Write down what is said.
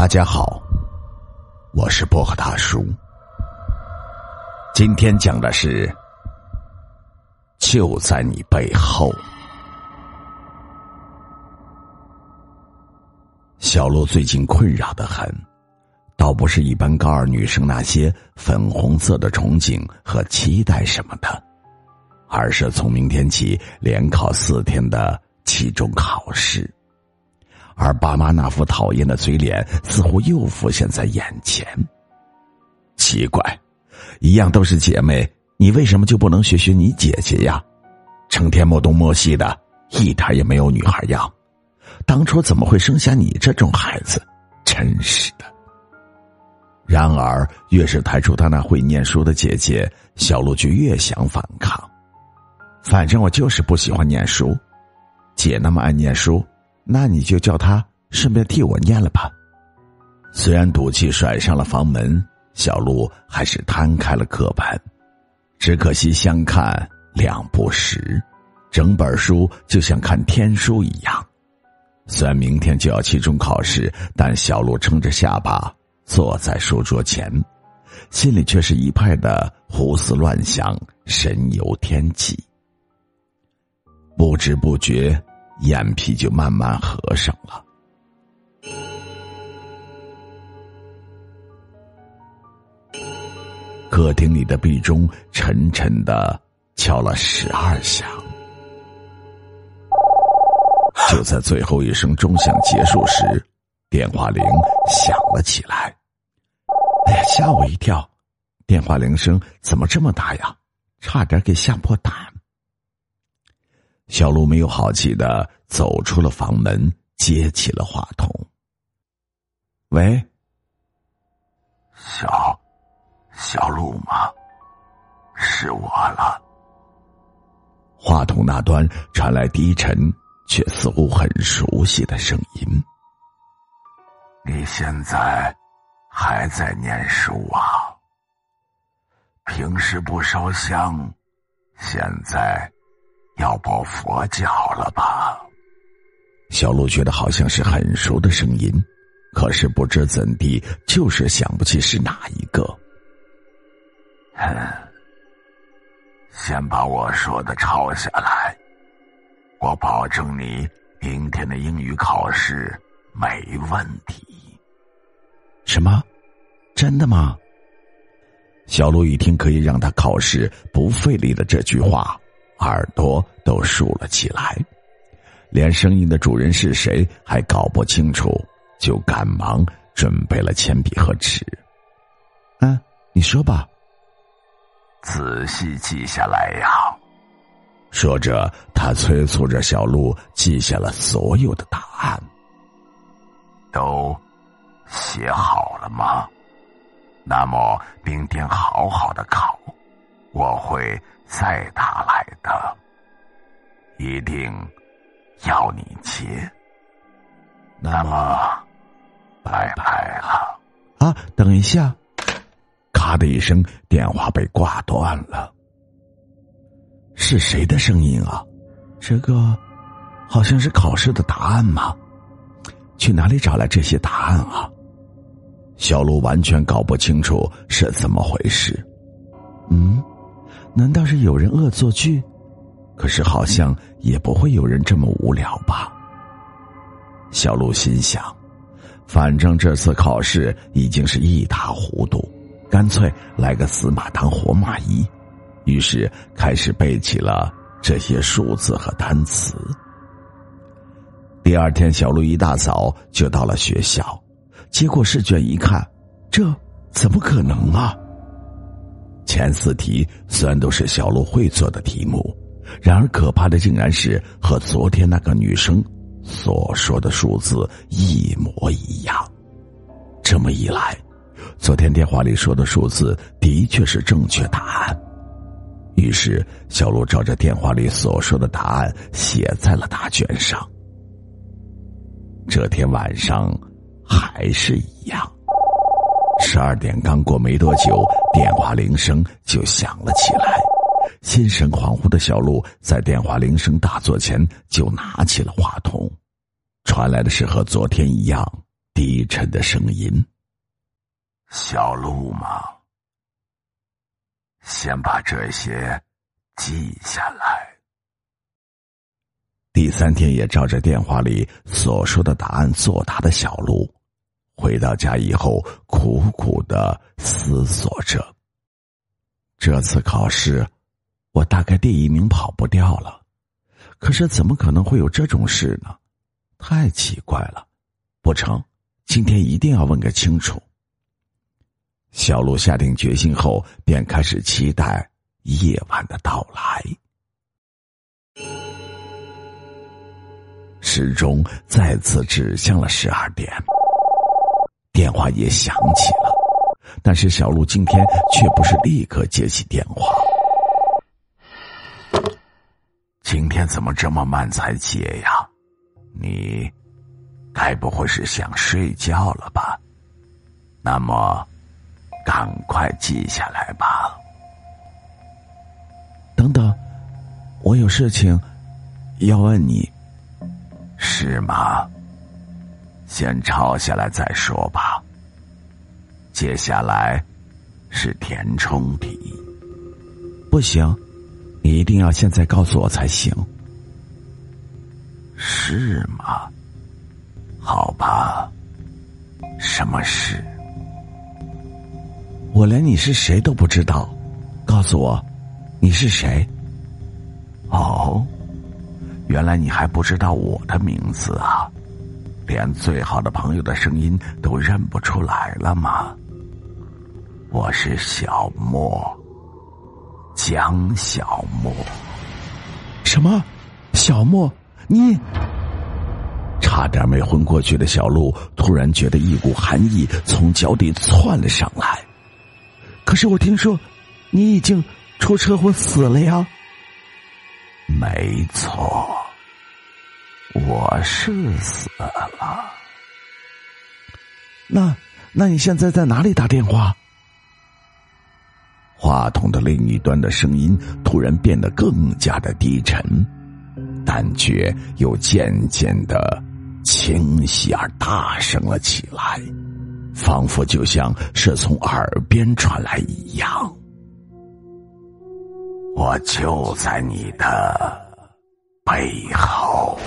大家好，我是薄荷大叔。今天讲的是就在你背后。小鹿最近困扰的很，倒不是一般高二女生那些粉红色的憧憬和期待什么的，而是从明天起连考四天的期中考试。而爸妈那副讨厌的嘴脸似乎又浮现在眼前。奇怪，一样都是姐妹，你为什么就不能学学你姐姐呀？成天摸东摸西的，一点也没有女孩样。当初怎么会生下你这种孩子？真是的。然而，越是抬出他那会念书的姐姐，小鹿就越想反抗。反正我就是不喜欢念书，姐那么爱念书。那你就叫他顺便替我念了吧。虽然赌气甩上了房门，小鹿还是摊开了课本。只可惜相看两不识，整本书就像看天书一样。虽然明天就要期中考试，但小鹿撑着下巴坐在书桌前，心里却是一派的胡思乱想，神游天际。不知不觉。眼皮就慢慢合上了。客厅里的壁钟沉沉的敲了十二响。就在最后一声钟响结束时，电话铃响了起来。哎呀，吓我一跳！电话铃声怎么这么大呀？差点给吓破胆。小鹿没有好气的走出了房门，接起了话筒。喂，小小鹿吗？是我了。话筒那端传来低沉却似乎很熟悉的声音。你现在还在念书啊？平时不烧香，现在。要报佛教了吧？小鹿觉得好像是很熟的声音，可是不知怎地，就是想不起是哪一个。哼，先把我说的抄下来，我保证你明天的英语考试没问题。什么？真的吗？小鹿一听可以让他考试不费力的这句话。耳朵都竖了起来，连声音的主人是谁还搞不清楚，就赶忙准备了铅笔和纸。嗯，你说吧。仔细记下来呀。说着，他催促着小鹿记下了所有的答案。都写好了吗？那么明天好好的考，我会。再打来的，一定要你接。那么，拜拜了。啊，等一下！咔的一声，电话被挂断了。是谁的声音啊？这个好像是考试的答案吗？去哪里找来这些答案啊？小鹿完全搞不清楚是怎么回事。嗯。难道是有人恶作剧？可是好像也不会有人这么无聊吧。小鹿心想，反正这次考试已经是一塌糊涂，干脆来个死马当活马医。于是开始背起了这些数字和单词。第二天，小鹿一大早就到了学校，接过试卷一看，这怎么可能啊？前四题虽然都是小鹿会做的题目，然而可怕的竟然是和昨天那个女生所说的数字一模一样。这么一来，昨天电话里说的数字的确是正确答案。于是，小鹿照着电话里所说的答案写在了答卷上。这天晚上还是一样。十二点刚过没多久，电话铃声就响了起来。心神恍惚的小鹿在电话铃声大作前就拿起了话筒，传来的是和昨天一样低沉的声音：“小鹿吗？先把这些记下来。”第三天也照着电话里所说的答案作答的小鹿，回到家以后苦苦的思索着。这次考试，我大概第一名跑不掉了。可是怎么可能会有这种事呢？太奇怪了！不成，今天一定要问个清楚。小鹿下定决心后，便开始期待夜晚的到来。时钟再次指向了十二点，电话也响起了，但是小鹿今天却不是立刻接起电话。今天怎么这么慢才接呀？你该不会是想睡觉了吧？那么，赶快记下来吧。等等，我有事情要问你。是吗？先抄下来再说吧。接下来是填充题。不行，你一定要现在告诉我才行。是吗？好吧。什么事？我连你是谁都不知道，告诉我，你是谁？哦。原来你还不知道我的名字啊！连最好的朋友的声音都认不出来了吗？我是小莫，江小莫。什么？小莫？你？差点没昏过去的小鹿突然觉得一股寒意从脚底窜了上来。可是我听说，你已经出车祸死了呀！没错。我是死了。那，那你现在在哪里打电话？话筒的另一端的声音突然变得更加的低沉，但却又渐渐的清晰而大声了起来，仿佛就像是从耳边传来一样。我就在你的背后。